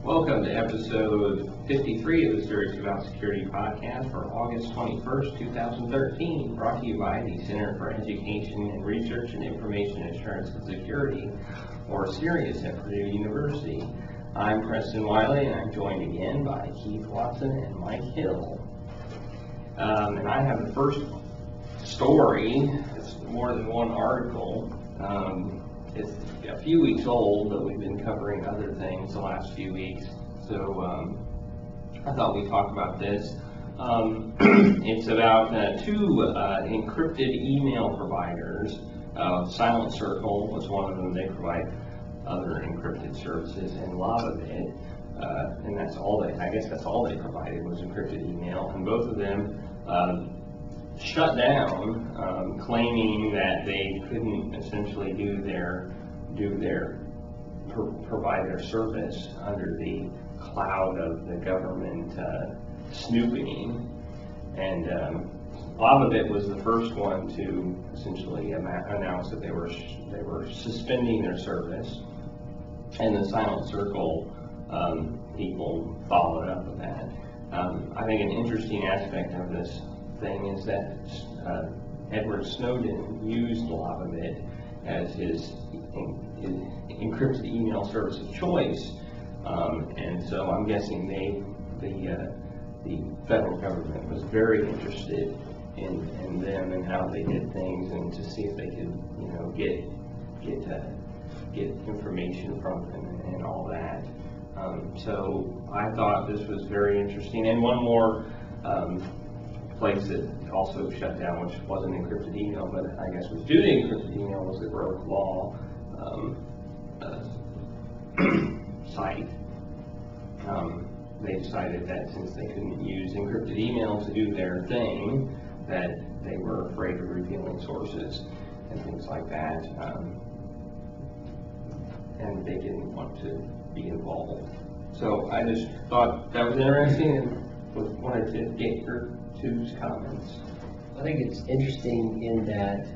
Welcome to episode 53 of the Serious About Security podcast for August 21st, 2013, brought to you by the Center for Education and Research in Information Assurance and Security, or CERIAS at Purdue University. I'm Preston Wiley, and I'm joined again by Keith Watson and Mike Hill. Um, and I have the first story, it's more than one article. Um, it's a few weeks old, but we've been covering other things the last few weeks. So um, I thought we'd talk about this. Um, it's about uh, two uh, encrypted email providers. Uh, Silent Circle was one of them. They provide other encrypted services, and Lavabit, uh, and that's all they. I guess that's all they provided was encrypted email, and both of them. Um, shut down, um, claiming that they couldn't essentially do their do their pro- provide their service under the cloud of the government uh, snooping. And um, Lavabit was the first one to essentially announce that they were they were suspending their service, and the Silent Circle um, people followed up with that. Um, I think an interesting aspect of this thing is that uh, Edward Snowden used Lavabit as his, encrypted email service of choice, um, and so I'm guessing they, the uh, the federal government was very interested in, in them and how they did things, and to see if they could, you know, get get uh, get information from them and, all that. Um, so I thought this was very interesting, and one more. Um, place that also shut down, which wasn't encrypted email, but I guess was due to encrypted email, was the Groklaw um, uh, site. Um, they decided that since they couldn't use encrypted email to do their thing, that they were afraid of revealing sources and things like that. Um, and they didn't want to be involved. So I just thought that was interesting and wanted to get your two's comments. I think it's interesting in that,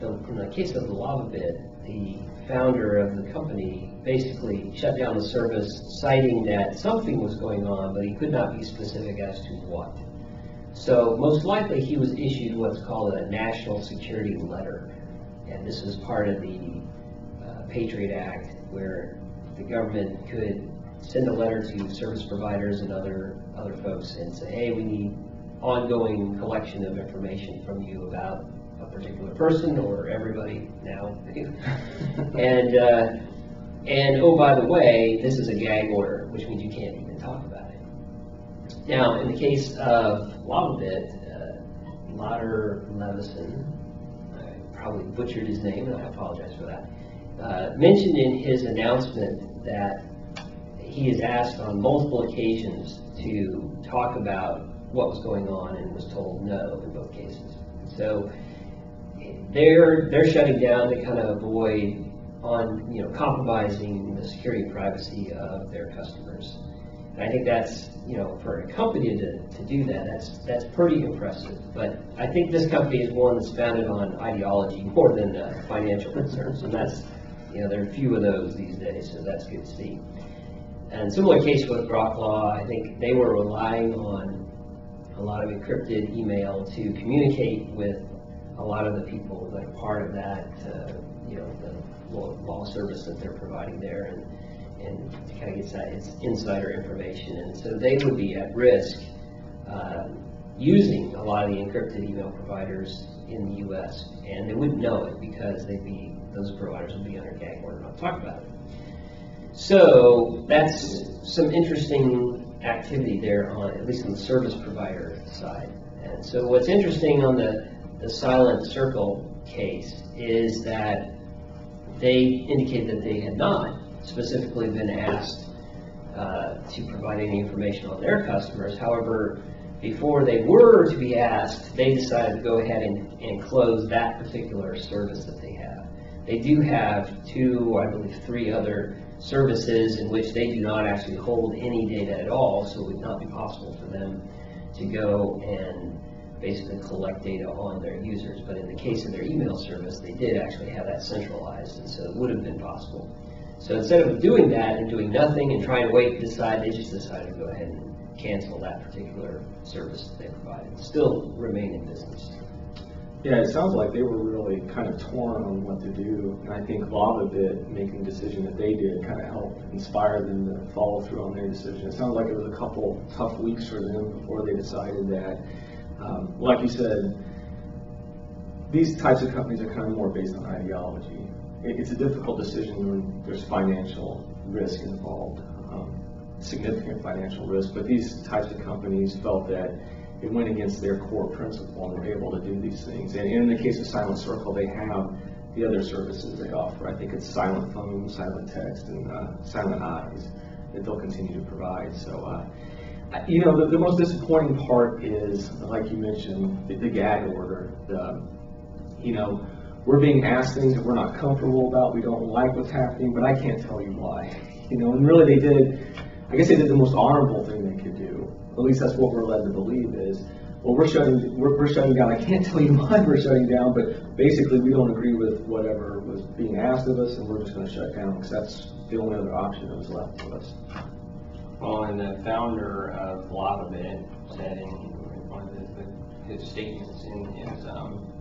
the, in the case of the Lavabit, the founder of the company basically shut down the service citing that something was going on, but he could not be specific as to what. So most likely he was issued what's called a national security letter. And this is part of the uh, Patriot Act where the government could send a letter to service providers and other, other folks and say, hey, we need ongoing collection of information from you about particular person or everybody now. and uh, and oh, by the way, this is a gag order, which means you can't even talk about it. Now, in the case of Lavabit, uh, Ladar Levison, I probably butchered his name, and I apologize for that, uh, mentioned in his announcement that he is asked on multiple occasions to talk about what was going on and was told no in both cases. So they're they're shutting down to kind of avoid on you know compromising the security and privacy of their customers. And I think that's you know for a company to, to do that that's that's pretty impressive. But I think this company is one that's founded on ideology more than uh, financial concerns, and that's you know there are few of those these days, so that's good to see. And similar case with Grok I think they were relying on a lot of encrypted email to communicate with a lot of the people that are part of that, uh, you know, the law, law service that they're providing there, and and kind of get that it's insider information, and so they would be at risk uh, using a lot of the encrypted email providers in the U.S. and they wouldn't know it because they'd be those providers would be under gag order not talk about it. So that's some interesting activity there on, at least on the service provider side. And so what's interesting on the, the silent circle case is that they indicated that they had not specifically been asked uh, to provide any information on their customers. However, before they were to be asked, they decided to go ahead and, and close that particular service that they have. They do have two, I believe, three other services in which they do not actually hold any data at all, so it would not be possible for them to go and basically collect data on their users. But in the case of their email service, they did actually have that centralized, and so it would have been possible. So instead of doing that and doing nothing and trying to wait to decide, they just decided to go ahead and cancel that particular service that they provided. Still remain in business. Yeah, it sounds like they were really kind of torn on what to do, and I think Lavabit making the decision that they did kind of helped inspire them to follow through on their decision. It sounds like it was a couple tough weeks for them before they decided that, um, like you said, these types of companies are kind of more based on ideology. It, it's a difficult decision when there's financial risk involved, um, significant financial risk, but these types of companies felt that it went against their core principle and were able to do these things. And in the case of Silent Circle, they have the other services they offer. I think it's silent phone, silent text, and uh, silent eyes that they'll continue to provide. So, uh, you know, the, the most disappointing part is, like you mentioned, the, the gag order. The, you know, we're being asked things that we're not comfortable about. We don't like what's happening, but I can't tell you why. You know, and really they did, I guess they did the most honorable thing they could do. At least that's what we're led to believe is, well, we're shutting, we're, we're shutting down. I can't tell you why we're shutting down, but basically we don't agree with whatever was being asked of us and we're just gonna shut down because that's the only other option that was left to us. Well, and the founder of Lavabit said in one of his, his statements in his, um,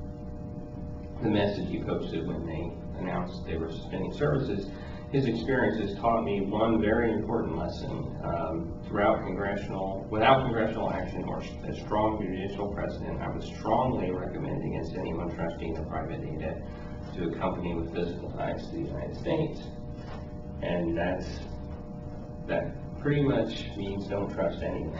the message he posted when they announced they were suspending services, his experience has taught me one very important lesson. Um, throughout congressional, without congressional action or a strong judicial precedent, I would strongly recommend against anyone trusting their private data to a company with physical ties to the United States. And that's, that pretty much means don't trust anyone.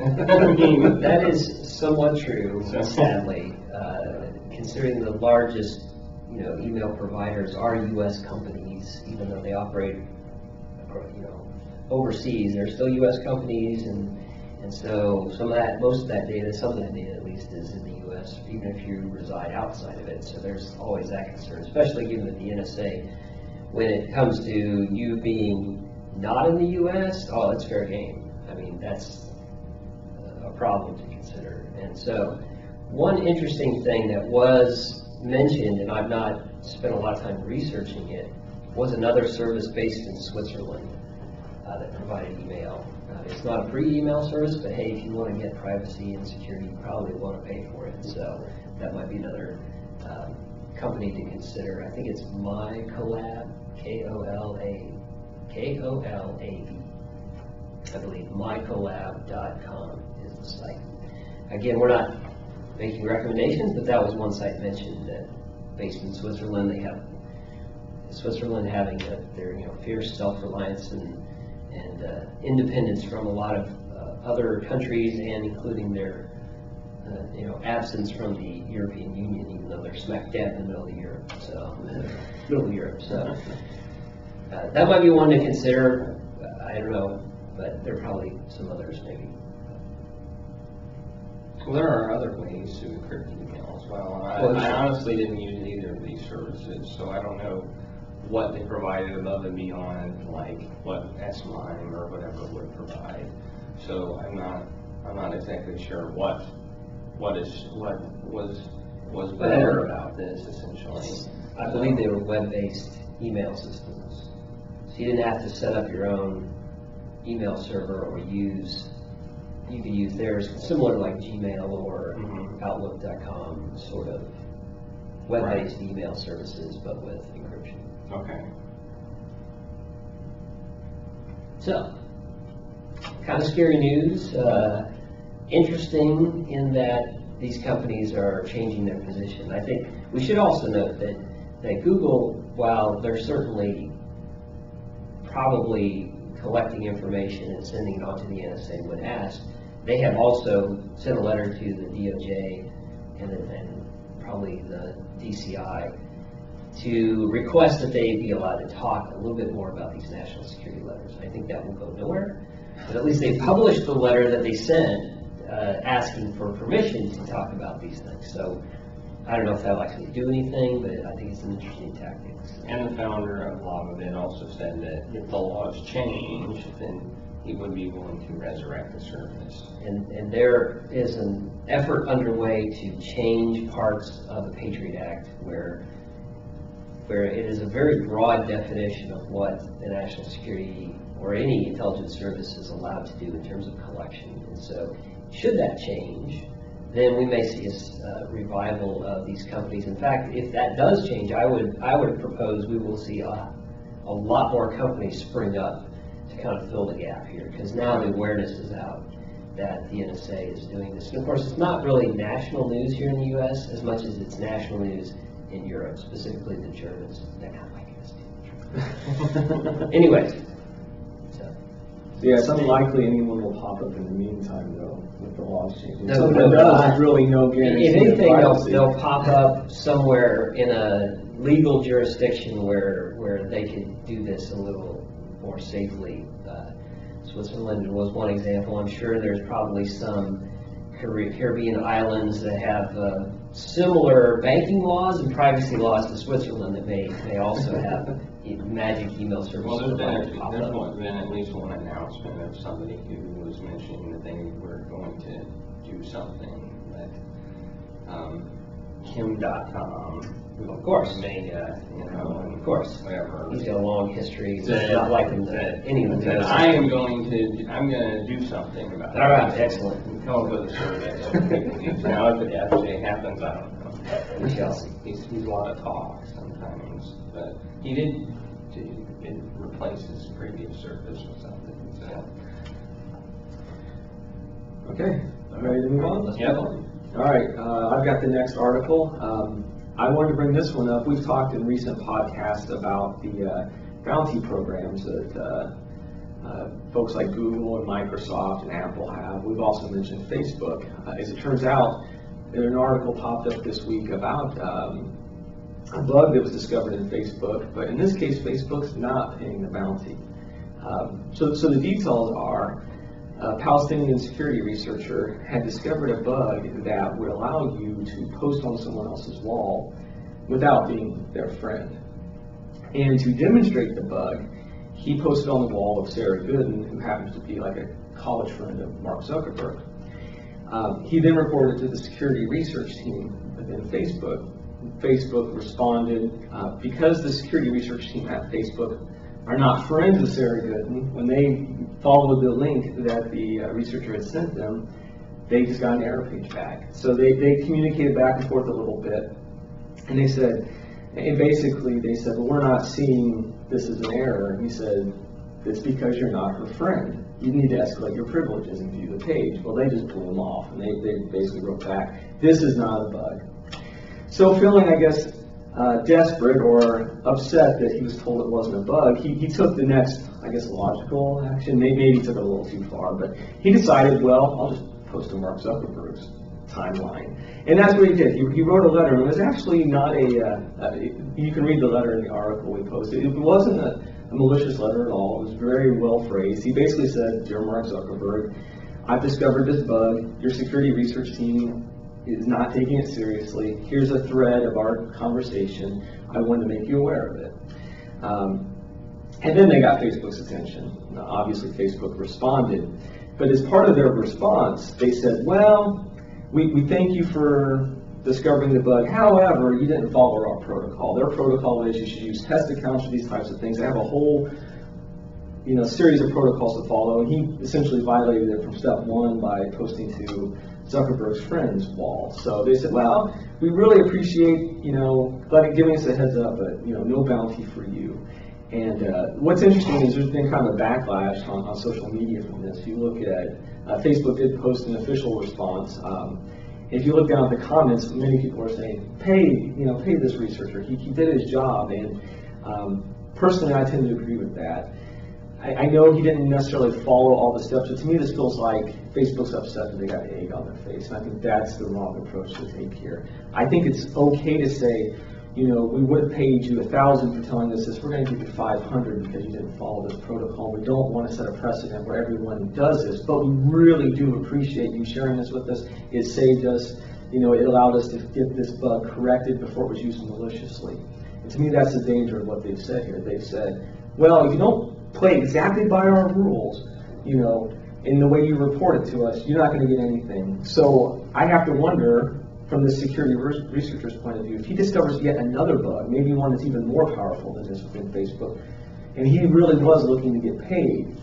I mean, That is somewhat true, sadly, uh, considering the largest, you know, email providers are US companies, even though they operate, you know, overseas, they're still US companies, and, and so some of that, most of that data, some of that data at least is in the US, even if you reside outside of it, so there's always that concern, especially given that the NSA, when it comes to you being not in the US, oh, it's fair game. I mean, that's, a problem to consider. And so, one interesting thing that was mentioned, and I've not spent a lot of time researching it, was another service based in Switzerland uh, that provided email. Uh, It's not a free email service, but hey, if you want to get privacy and security, you probably want to pay for it. So that might be another um, company to consider. I think it's MyKolab, K-O-L-A, K-O-L-A-B. I believe mykolab.com is the site. Again, we're not making recommendations, but that was one site mentioned that based in Switzerland, they have, Switzerland having a- their, you know, fierce self-reliance and, and uh, independence from a lot of uh, other countries and including their, uh, you know, absence from the European Union, even though they're smack dab in the middle of Europe, so, middle of Europe, so. Uh, That might be one to consider, I don't know, but there are probably some others maybe. Well, there are other ways to encrypt email as well. I Well, I honestly didn't use either of these services, so I don't know what they provided above and beyond, like what S-MIME or whatever would provide. So I'm not, I'm not exactly sure what, what is, what was, was better about this essentially. I believe they were web-based email systems. So you didn't have to set up your own email server or use, you could use theirs, similar to like Gmail or Mhm. Outlook.com, sort of web-based email services, but with encryption. Okay. So, kind of scary news, uh, interesting in that these companies are changing their position. I think we should also note that, that Google, while they're certainly probably collecting information and sending it on to the NSA when asked, they have also sent a letter to the DOJ and, and probably the DCI to request that they be allowed to talk a little bit more about these national security letters. I think that will go nowhere, but at least they published the letter that they sent, uh, asking for permission to talk about these things. So I don't know if that'll actually do anything, but I think it's an interesting tactic. And the founder of Lavabit also said that if the laws change, then he would be willing to resurrect the service. And, and there is an effort underway to change parts of the Patriot Act where where it is a very broad definition of what the national security or any intelligence service is allowed to do in terms of collection. And so, should that change, then we may see a uh, revival of these companies. In fact, if that does change, I would, I would propose we will see a, a lot more companies spring up to kind of fill the gap here, because now the awareness is out that the NSA is doing this. And of course, it's not really national news here in the US as much as it's national news in Europe, specifically the Germans. They're not like us. Anyways, Yeah, it's unlikely anyone will pop up in the meantime, though, with the laws changing. No, If no, someone no, really no guarantee. if of anything, they'll, privacy. they'll pop up somewhere in a legal jurisdiction where, where they could do this a little more safely. Uh, Switzerland was one example. I'm sure there's probably some Carib- Caribbean islands that have uh, similar banking laws and privacy laws to Switzerland that may, may also have magic email service Well, there's been, pop there's up. one- been at least one announcement of somebody who was mentioning that they were going to do something that, um, Kim Dotcom. Of course. Mega, you know, and Of course. whatever. He's got a long history. It's That- not like him that- that any of them. That I am going to, I'm gonna do something about it. All right, excellent. Come up with a survey. so people use. Now, if it actually happens, I don't know. We shall see. He's, he's a lot of talk sometimes, but he did, did did replace his previous service or something, so. Okay, I'm ready to move on? Let's Yep. move on. All right, uh, I've got the next article. Um, I wanted to bring this one up. We've talked in recent podcasts about the uh, bounty programs that uh, uh, folks like Google and Microsoft and Apple have. We've also mentioned Facebook. Uh, As it turns out, an article popped up this week about um, a bug that was discovered in Facebook, but in this case, Facebook's not paying the bounty. Um, So, so the details are, a Palestinian security researcher had discovered a bug that would allow you to post on someone else's wall without being their friend. And to demonstrate the bug, he posted on the wall of Sarah Goodin, who happens to be like a college friend of Mark Zuckerberg. Um, he then reported to the security research team within Facebook. Facebook responded uh, because the security research team at Facebook are not friends with Sarah Goodin. When they followed the link that the uh, researcher had sent them, they just got an error page back. So they, they communicated back and forth a little bit, and they said, and basically they said, well, we're not seeing this as an error. And he said, it's because you're not her friend. You need to escalate your privileges and view the page. Well, they just blew them off, and they, they basically wrote back, this is not a bug. So feeling, I guess, uh, desperate or upset that he was told it wasn't a bug, he, he took the next, I guess, logical action. Maybe, maybe he took it a little too far, but he decided, well, I'll just post to Mark Zuckerberg's timeline. And that's what he did. He, he wrote a letter. It was actually not a, uh, uh, you can read the letter in the article we posted. It wasn't a, a malicious letter at all. It was very well phrased. He basically said, Dear Mark Zuckerberg, I've discovered this bug. Your security research team is not taking it seriously. Here's a thread of our conversation. I wanted to make you aware of it. Um, and then they got Facebook's attention. Now, obviously, Facebook responded. But as part of their response, they said, well, we, we thank you for discovering the bug. However, you didn't follow our protocol. Their protocol is you should use test accounts for these types of things. They have a whole you know, series of protocols to follow, and he essentially violated it from step one by posting to Zuckerberg's friends wall. So they said, well, we really appreciate, you know, letting, giving us a heads up, but, you know, no bounty for you. And uh, what's interesting is there's been kind of a backlash on, on social media from this. You look at, uh, Facebook did post an official response. Um, if you look down at the comments, many people are saying, pay, you know, pay this researcher. He, he did his job. And um, personally, I tend to agree with that. I, I know he didn't necessarily follow all the steps, but to me, this feels like Facebook's upset that they got egg on their face, and I think that's the wrong approach to take here. I think it's okay to say, you know, we would have paid you a thousand for telling us this, we're gonna give you five hundred because you didn't follow this protocol. We don't want to set a precedent where everyone does this, but we really do appreciate you sharing this with us. It saved us, you know, it allowed us to get this bug corrected before it was used maliciously. And to me, that's the danger of what they've said here. They've said, well, you don't play exactly by our rules, you know, in the way you report it to us, you're not going to get anything. So I have to wonder, from the security re- researcher's point of view, if he discovers yet another bug, maybe one that's even more powerful than this within Facebook, and he really was looking to get paid,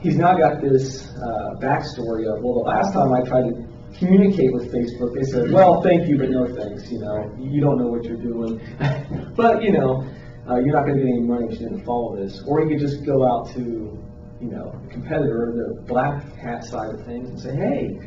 he's now got this uh, backstory of, well, the last time I tried to communicate with Facebook, they said, well, thank you, but no thanks, you know, you don't know what you're doing. But, you know, uh, you're not gonna get any money if you didn't follow this. Or you could just go out to, you know, a competitor, the black hat side of things, and say, hey,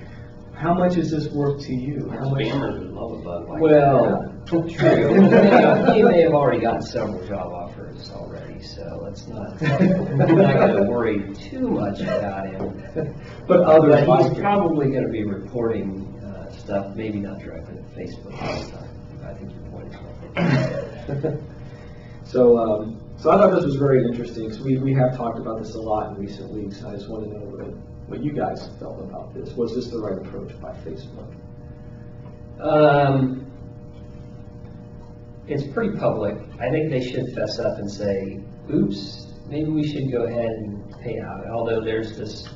how much is this worth to you? How much? Spammers would love a bug like that. Well, true. He may- have already gotten several job offers already, so let's not, not gonna worry too much about him. But others But he's probably gonna be reporting, uh, stuff, maybe not directly to Facebook this time. I think your point is well. So, um, so I thought this was very interesting, because we, we have talked about this a lot in recent weeks. I just want to know what, what you guys felt about this. Was this the right approach by Facebook? Um, it's pretty public. I think they should fess up and say, oops, maybe we should go ahead and pay out. Although there's this,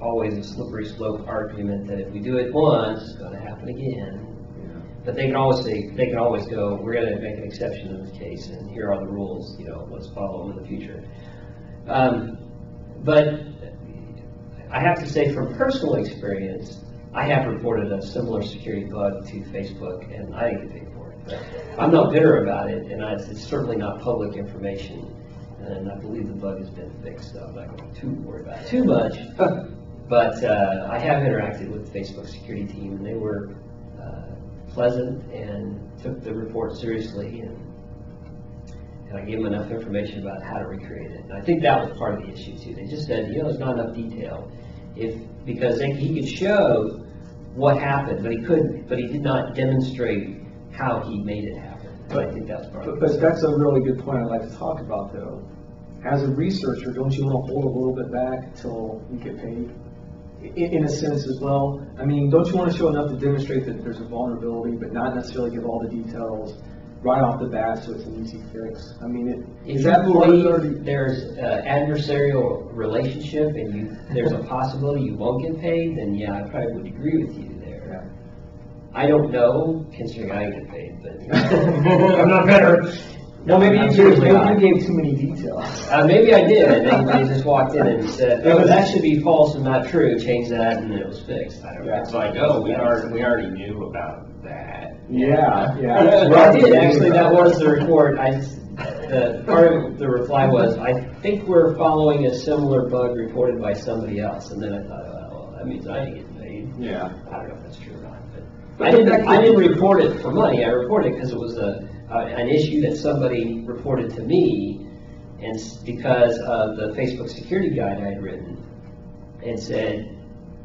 always a slippery slope argument that if we do it once, it's gonna happen again. But they can always say, they can always go, we're gonna make an exception in this case, and here are the rules, you know, let's follow them in the future. Um, but I have to say from personal experience, I have reported a similar security bug to Facebook, and I didn't get paid for it. But I'm not bitter about it, and I- it's certainly not public information, and I believe the bug has been fixed, so I'm not going to too worry about it too much. But uh, I have interacted with the Facebook security team, and they were pleasant and took the report seriously, and and I gave them enough information about how to recreate it. And I think that was part of the issue too. They just said, you know, there's not enough detail. If, because they- he could show what happened, but he couldn't, but he did not demonstrate how he made it happen. And I think that's part But, of but that's a really good point I'd like to talk about, though. As a researcher, don't you want to hold a little bit back until you get paid? In, in a sense as well. I mean, don't you want to show enough to demonstrate that there's a vulnerability, but not necessarily give all the details right off the bat so it's an easy fix? I mean, it, is that part of the- believe there's an adversarial relationship and you, there's a possibility you won't get paid, then yeah, I probably would agree with you there. Yeah. I don't know, considering I get paid, but I'm not better. Well, maybe you gave, certainly maybe not. you gave too many details. Uh, maybe I did, and they, they just walked in and said, oh, that should be false and not true, change that, and it was fixed. I don't know. It's like, oh, we already, we already knew about that. Yeah, yeah. Well, I did, actually, that was the report, I, the, part of the reply was, I think we're following a similar bug reported by somebody else, and then I thought, oh, well, that means I didn't get paid. Yeah. I don't know if that's true or not, but, I didn't, I didn't report it for money, I reported it because it was a, a- an issue that somebody reported to me, and because of the Facebook security guide I had written, and said,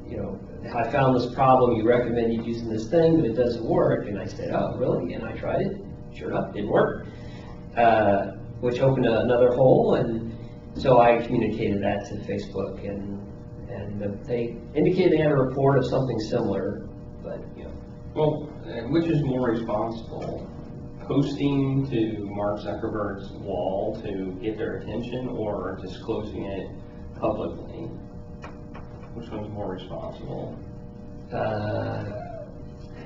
you know, I found this problem, you recommended using this thing, but it doesn't work, and I said, oh, really? And I tried it, sure enough, didn't work. Uh, which opened another hole, and so I communicated that to Facebook, and, and they indicated they had a report of something similar, but, you know, Well, uh, which is more responsible? Posting to Mark Zuckerberg's wall to get their attention or disclosing it publicly? Which one's more responsible? uh,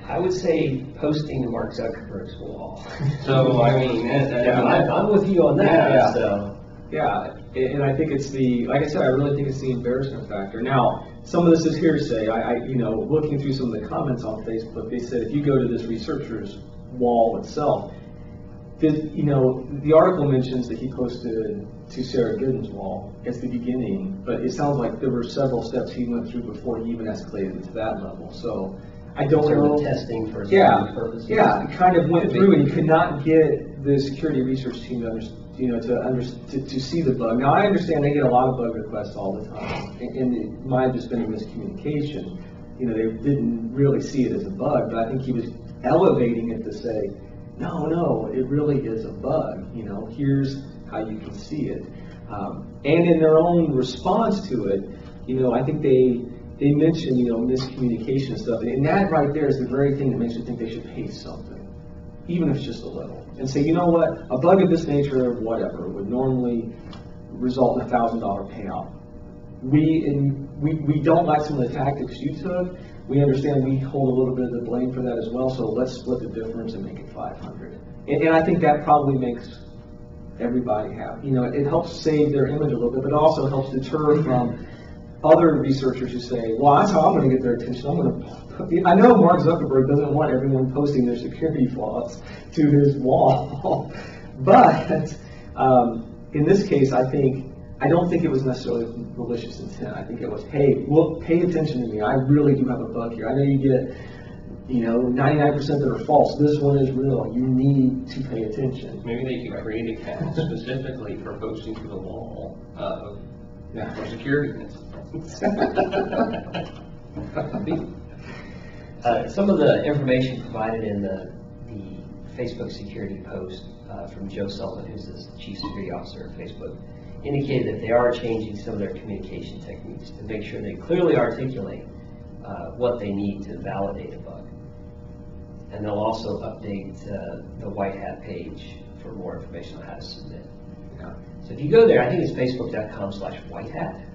I would say posting to Mark Zuckerberg's wall. So, I mean, that- that- Yeah, I'm, I'm with you on Yeah. that, so. Yeah, and and I think it's the, like I said, I really think it's the embarrassment factor. Now, some of this is hearsay. I, I, you know, looking through some of the comments on Facebook, they said if you go to this researcher's wall itself, did, you know, the article mentions that he posted to Sarah Goodin's wall at the beginning, but it sounds like there were several steps he went through before he even escalated to that level. So I don't Sort know. testing for Yeah, purposes. yeah, it kind of went through and you could not get the security research team to under, you know, to under, to, to see the bug. Now, I understand they get a lot of bug requests all the time, and, and it might have just been a miscommunication. You know, they didn't really see it as a bug, but I think he was elevating it to say, no, no, it really is a bug, you know, here's how you can see it. Um, and in their own response to it, you know, I think they, they mentioned, you know, miscommunication stuff, and that right there is the very thing that makes you think they should pay something, even if it's just a little. And say, you know what, a bug of this nature, or whatever, would normally result in a thousand dollar payout. we, in, we, we don't like some of the tactics you took. We understand we hold a little bit of the blame for that as well, so let's split the difference and make it five hundred. And, and I think that probably makes everybody happy. You know, it helps save their image a little bit, but also helps deter from other researchers who say, well, that's how I'm gonna get their attention. I'm gonna, I know Mark Zuckerberg doesn't want everyone posting their security flaws to his wall. But, um, in this case, I think, I don't think it was necessarily malicious intent. I think it was, hey, well, pay attention to me. I really do have a bug here. I know you get, you know, ninety-nine percent that are false. This one is real. You need to pay attention. Maybe they could create accounts specifically for posting to the wall, uh, Yeah. for security incidents. Uh, Some of the information provided in the, the Facebook security post uh, from Joe Sullivan, who's the chief security officer of Facebook, indicated that they are changing some of their communication techniques to make sure they clearly articulate uh, what they need to validate a bug. And they'll also update uh, the White Hat page for more information on how to submit. Yeah. So if you go there, I think it's facebook.com slash white hat.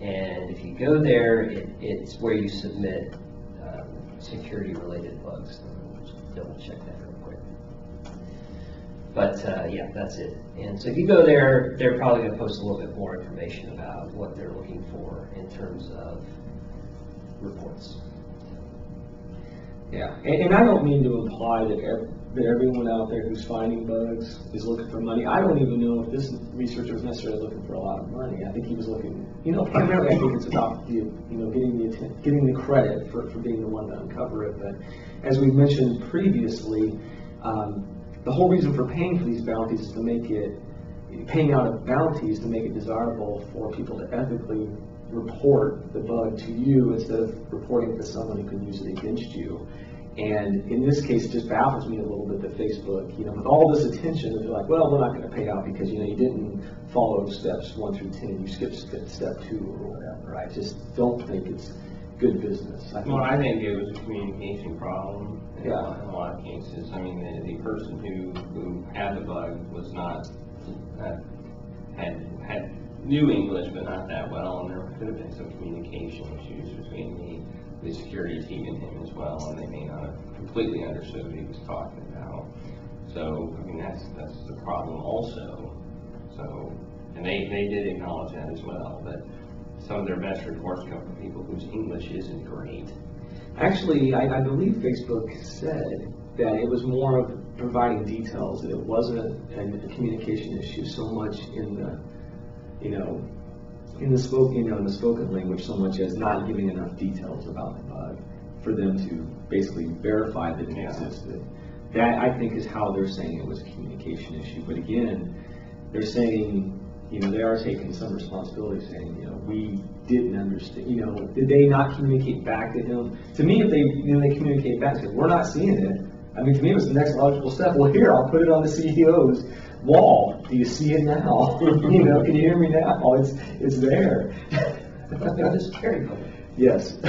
And if you go there, it, it's where you submit, um, security-related bugs. Just Double check that. But, uh, yeah, that's it. And so if you go there, they're probably gonna post a little bit more information about what they're looking for in terms of reports. Yeah, and, and I don't mean to imply that ev- that everyone out there who's finding bugs is looking for money. I don't even know if this researcher was necessarily looking for a lot of money. I think he was looking, you know, primarily I think it's about the, you know, getting the, atten- getting the credit for, for being the one to uncover it. But as we've mentioned previously, um, the whole reason for paying for these bounties is to make it, paying out of bounties to make it desirable for people to ethically report the bug to you instead of reporting it to someone who can use it against you. And in this case, it just baffles me a little bit that Facebook, you know, with all this attention, they're like, well, we're not gonna pay out because, you know, you didn't follow steps one through ten, you skipped step, two or whatever. I just don't think it's good business. I think- Well, I think it was a communication problem Yeah. in a lot of cases. I mean, the, the person who, who had the bug was not, uh, had, had, knew English, but not that well, and there could have been some communication issues between the, the security team and him as well, and they may not have completely understood what he was talking about. So, I mean, that's, that's the problem also. So, and they, they did acknowledge that as well, but some of their best reports come from people whose English isn't great. Actually, I, I believe Facebook said that it was more of providing details, that it wasn't a, a communication issue so much in the, you know, in the spoken, you know, in the spoken language so much as not giving enough details about the bug for them to basically verify that it Yeah. existed. That, I think, is how they're saying it was a communication issue. But again, they're saying, you know, they are taking some responsibility, saying, you know, we didn't understand, you know, did they not communicate back to him? To me, if they, you know, they communicate back, say, we're not seeing it, I mean, to me, it was the next logical step, well, here, I'll put it on the CEO's wall, do you see it now? You know, can you hear me now? It's, it's there. They're the security company. Yes.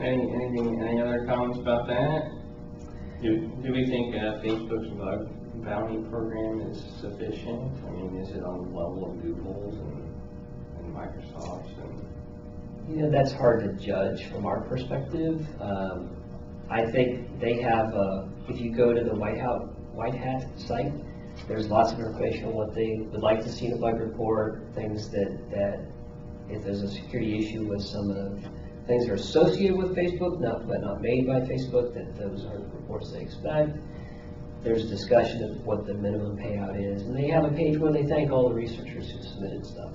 Any, anything, any other comments about that? Do, we think uh, Facebook's bug bounty program is sufficient? I mean, is it on the level of Google's and, and Microsoft's and? You know, that's hard to judge from our perspective. Um, I think they have, uh, if you go to the White House, White Hat site, there's lots of information on what they would like to see in a bug report, things that, that, if there's a security issue with some of the things are associated with Facebook, not, but not made by Facebook, that those are the reports they expect. There's discussion of what the minimum payout is, and they have a page where they thank all the researchers who submitted stuff.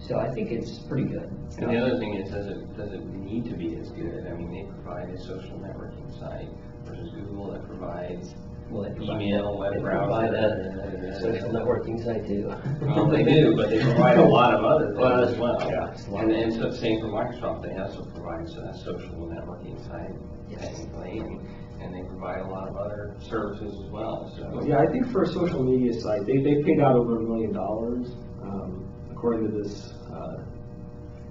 So I think it's pretty good. And the other thing is, does it, does it need to be as good? I mean, they provide a social networking site versus Google that provides, Well, they provide- Email, web they provide browser. a a social networking site too. well, they do, but they provide a lot of other things as well. Yeah, it's a lot. And then, so same for Microsoft, they also provide a social networking site Yes. technically, and, and they provide a lot of other services as well, so. Yeah, I think for a social media site, they, they paid out over a million dollars, um, according to this, uh,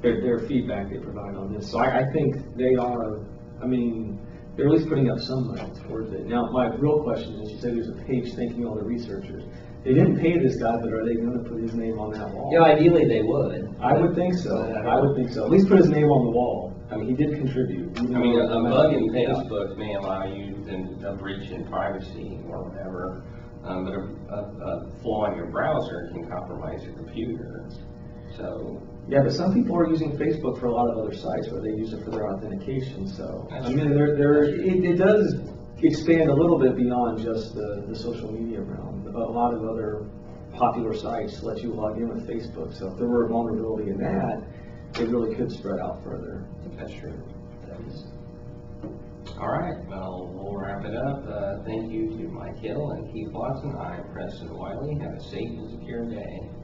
their, their feedback they provide on this. So I, I think they are, I mean, they're at least putting up some money towards it. Now, my real question is, you said there's a page thanking all the researchers. they didn't pay this guy, but are they gonna put his name on that wall? You know, ideally, they would. I would think so, I would think so, at least put his name on the wall, I mean, he did contribute. I mean, a a bug in Facebook may allow you in a breach in privacy or whatever, um, but a, a, a flaw in your browser can compromise your computer. So, Yeah, but some people are using Facebook for a lot of other sites where they use it for their authentication, so, I mean, there, there, it, it does expand a little bit beyond just the, the social media realm. A lot of other popular sites let you log in with Facebook, so if there were a vulnerability in that, it really could spread out further. That's true. That is. All right, well, we'll wrap it up. Uh, thank you to Mike Hill and Keith Watson. I'm Preston Wiley. Have a safe and secure day.